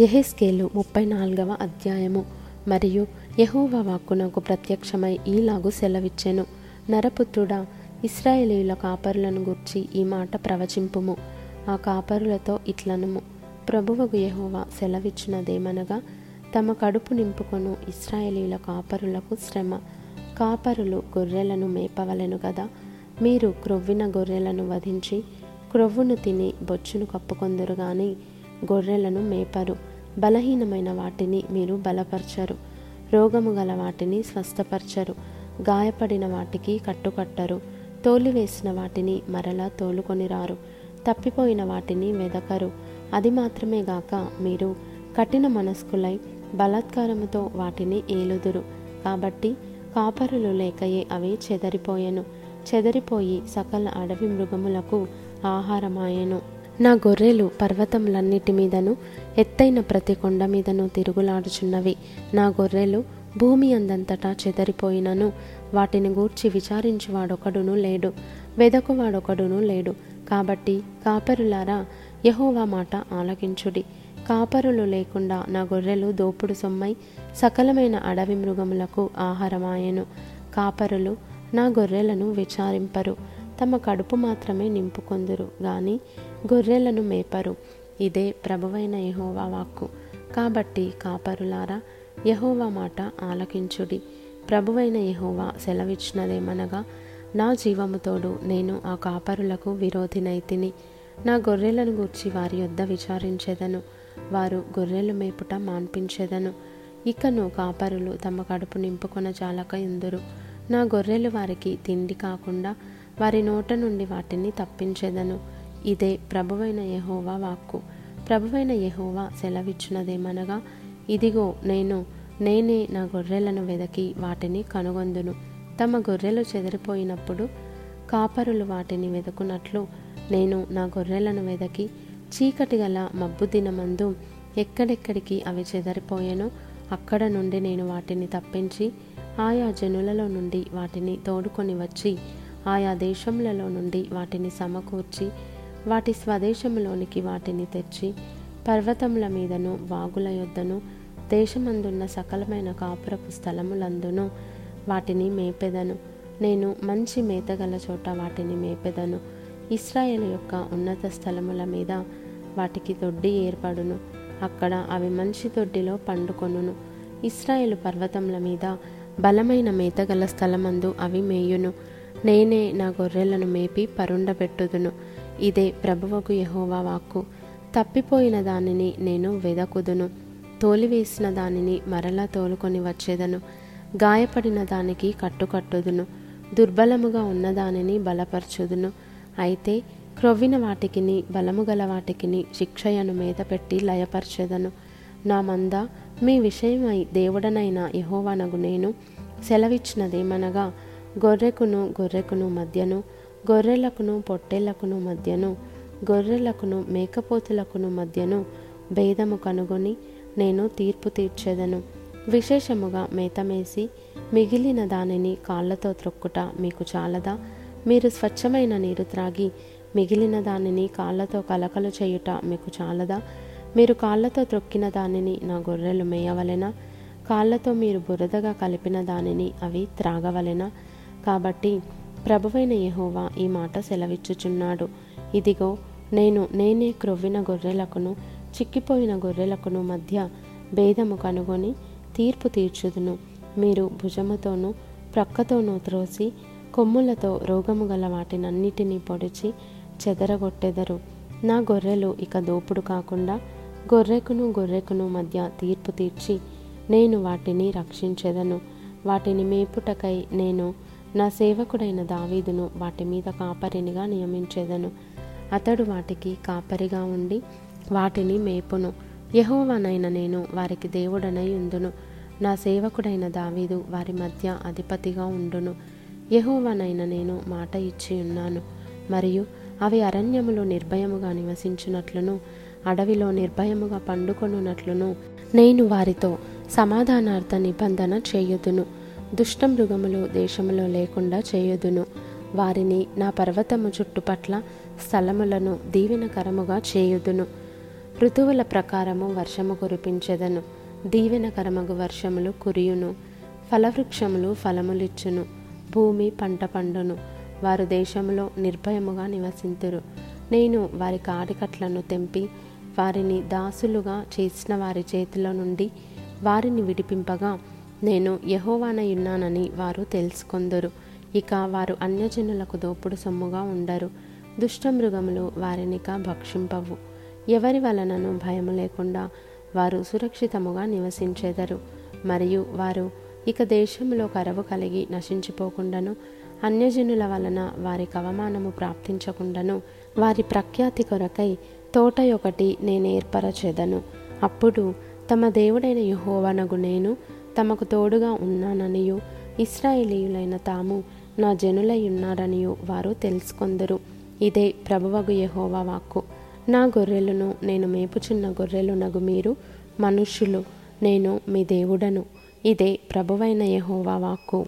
ఎహెస్కేలు ముప్పై నాలుగవ అధ్యాయము. మరియు యెహోవా వాక్కు నాకు ప్రత్యక్షమై ఈలాగు సెలవిచ్చెను. నరపుత్రుడా ఇస్రాయేలీయుల కాపరులను గూర్చి ఈ మాట ప్రవచింపుము. ఆ కాపరులతో ఇట్లనుము. ప్రభువగు యహోవ సెలవిచ్చినదేమనగా తమ కడుపు నింపుకొను ఇస్రాయేలీల కాపరులకు శ్రమ. కాపరులు గొర్రెలను మేపవలెను కదా మీరు క్రొవ్విన గొర్రెలను వధించి క్రొవ్వును తిని బొచ్చును కప్పుకొందురు కానీ గొర్రెలను మేపరు. బలహీనమైన వాటిని మీరు బలపరచరు. రోగము గల వాటిని స్వస్థపరచరు. గాయపడిన వాటికి కట్టుకట్టరు. తోలివేసిన వాటిని మరలా తోలుకొని రారు. తప్పిపోయిన వాటిని వెదకరు. అది మాత్రమే గాక మీరు కఠిన మనస్కులై బలాత్కారముతో వాటిని ఏలుదురు. కాబట్టి కాపరులు లేకయే అవి చెదరిపోయెను. చెదరిపోయి సకల అడవి మృగములకు ఆహారమాయెను. నా గొర్రెలు పర్వతములన్నిటి మీదను ఎత్తైన ప్రతి కొండ మీదను తిరుగులాడుచున్నవి. నా గొర్రెలు భూమి అందంతటా చెదరిపోయినను వాటిని గూర్చి విచారించువాడొకడును లేడు వెదకువాడొకడును లేడు. కాబట్టి కాపరులారా యహోవా మాట ఆలకించుడి. కాపరులు లేకుండా నా గొర్రెలు దోపుడు సొమ్మై సకలమైన అడవి మృగములకు ఆహారమాయెను. కాపరులు నా గొర్రెలను విచారింపరు. తమ కడుపు మాత్రమే నింపుకొందురు గాని గొర్రెలను మేపరు. ఇదే ప్రభువైన యహోవా వాక్కు. కాబట్టి కాపరులారా యహోవా మాట ఆలకించుడి. ప్రభువైన యహోవా సెలవిచ్చినదేమనగా నా జీవముతోడు నేను ఆ కాపరులకు విరోధినైతిని నా గొర్రెలను గూర్చి వారి యొద్ద విచారించెదను. వారు గొర్రెలు మేపుట మాన్పించెదను. ఇకను కాపరులు తమ కడుపు నింపుకొన జాలక ఎందురు నా గొర్రెలు వారికి తిండి కాకుండా వారి నోట నుండి వాటిని తప్పించెదను. ఇదే ప్రభువైన యహోవా వాక్కు. ప్రభువైన యహోవా సెలవిచ్చినదేమనగా ఇదిగో నేను నేనే నా గొర్రెలను వెదకి వాటిని కనుగొందును. తమ గొర్రెలు చెదిరిపోయినప్పుడు కాపరులు వాటిని వెదకున్నట్లు నేను నా గొర్రెలను వెదకి చీకటి గల మబ్బు దినమందు ఎక్కడెక్కడికి అవి చెదరిపోయానో అక్కడ నుండి నేను వాటిని తప్పించి ఆయా జనులలో నుండి వాటిని తోడుకొని వచ్చి ఆయా దేశములలో నుండి వాటిని సమకూర్చి వాటి స్వదేశములోనికి వాటిని తెచ్చి పర్వతముల మీదను వాగుల యొద్దను దేశమందున్న సకలమైన కాపురపు స్థలములందును వాటిని మేపెదను. నేను మంచి మేతగల చోట వాటిని మేపెదను. ఇస్రాయేల్ యొక్క ఉన్నత స్థలముల మీద వాటికి దొడ్డి ఏర్పడును. అక్కడ అవి మంచి దొడ్డిలో పండుకొనును. ఇస్రాయేల్ పర్వతముల మీద బలమైన మేతగల స్థలమందు అవి మేయును. నేనే నా గొర్రెలను మేపి పరుండబెట్టుదును. ఇదే ప్రభువకు యహోవా వాక్కు. తప్పిపోయిన దానిని నేను వెదకుదును. తోలివేసిన దానిని మరలా తోలుకొని వచ్చేదను. గాయపడిన దానికి కట్టుకట్టుదును. దుర్బలముగా ఉన్న దానిని బలపరచుదును. అయితే క్రొవ్విన వాటికిని బలము గల వాటికిని శిక్షయను మీద పెట్టి లయపరచెదను. నా మంద మీ విషయమై దేవుడనైన యహోవానగు నేను సెలవిచ్చినదేమనగా గొర్రెకును గొర్రెకును మధ్యను గొర్రెలకును పొట్టేళ్ళకును మధ్యను గొర్రెలకును మేకపోతులకును మధ్యను భేదము కనుగొని నేను తీర్పు తీర్చేదను. విశేషముగా మేతమేసి మిగిలిన దానిని కాళ్ళతో త్రొక్కుట మీకు చాలదా? మీరు స్వచ్ఛమైన నీరు త్రాగి మిగిలిన దానిని కాళ్ళతో కలకలు చేయుట మీకు చాలదా? మీరు కాళ్ళతో త్రొక్కిన దానిని నా గొర్రెలు మేయవలెనా? కాళ్ళతో మీరు బురదగా కలిపిన దానిని అవి త్రాగవలెనా? కాబట్టి ప్రభువైన యహోవా ఈ మాట సెలవిచ్చుచున్నాడు. ఇదిగో నేను నేనే క్రొవ్విన గొర్రెలకును చిక్కిపోయిన గొర్రెలకును మధ్య భేదము కనుగొని తీర్పు తీర్చుదును. మీరు భుజముతోనూ ప్రక్కతోనూ త్రోసి కొమ్ములతో రోగము గల వాటినన్నిటినీ పొడిచి చెదరగొట్టెదరు. నా గొర్రెలు ఇక దోపుడు కాకుండా గొర్రెకును గొర్రెకును మధ్య తీర్పు తీర్చి నేను వాటిని రక్షించెదను. వాటిని మేపుటకై నేను నా సేవకుడైన దావీదును వాటి మీద కాపరినిగా నియమించేదను. అతడు వాటికి కాపరిగా ఉండి వాటిని మేపును. యహోవనైన నేను వారికి దేవుడనై ఉందును నా సేవకుడైన దావీదు వారి మధ్య అధిపతిగా ఉండును. యహోవనైన నేను మాట ఇచ్చి ఉన్నాను. మరియు అవి అరణ్యములో నిర్భయముగా నివసించినట్లును అడవిలో నిర్భయముగా పండుకొనున్నట్లును నేను వారితో సమాధానార్థ నిబంధన చేయుదును. దుష్టమృగములు దేశములో లేకుండా చేయుదును. వారిని నా పర్వతము చుట్టుపట్ల స్థలములను దీవెనకరముగా చేయుదును. ఋతువుల ప్రకారము వర్షము కురిపించెదను. దీవెనకరమగు వర్షములు కురియును. ఫలవృక్షములు ఫలములిచ్చును. భూమి పంట పండును. వారు దేశంలో నిర్భయముగా నివసింతురు. నేను వారి కాడికట్లను తెంపి వారిని దాసులుగా చేసిన వారి చేతిలో నుండి వారిని విడిపింపగా నేను యహోవానయున్నానని వారు తెలుసుకొందరు. ఇక వారు అన్యజనులకు దోపుడు సొమ్ముగా ఉండరు. దుష్టమృగములు వారినిక భక్షింపవు. ఎవరి వలనను భయము లేకుండా వారు సురక్షితముగా నివసించెదరు. మరియు వారు ఇక దేశంలో కరవు కలిగి నశించిపోకుండాను అన్యజనుల వలన వారికి అవమానము ప్రాప్తించకుండాను వారి ప్రఖ్యాతి కొరకై తోట ఒకటి నేను ఏర్పరచెదను అప్పుడు తమ దేవుడైన యుహోవనగు నేను తమకు తోడుగా ఉన్నాననియు ఇస్రాయేలీయులైన తాము నా జనులై ఉన్నారనియు వారు తెలుసుకొందరు. ఇదే ప్రభువగు యహోవా వాక్కు. నా గొర్రెలను నేను మేపుచున్న గొర్రెలునగు మీరు మనుష్యులు నేను మీ దేవుడను. ఇదే ప్రభువైన యహోవా వాక్కు.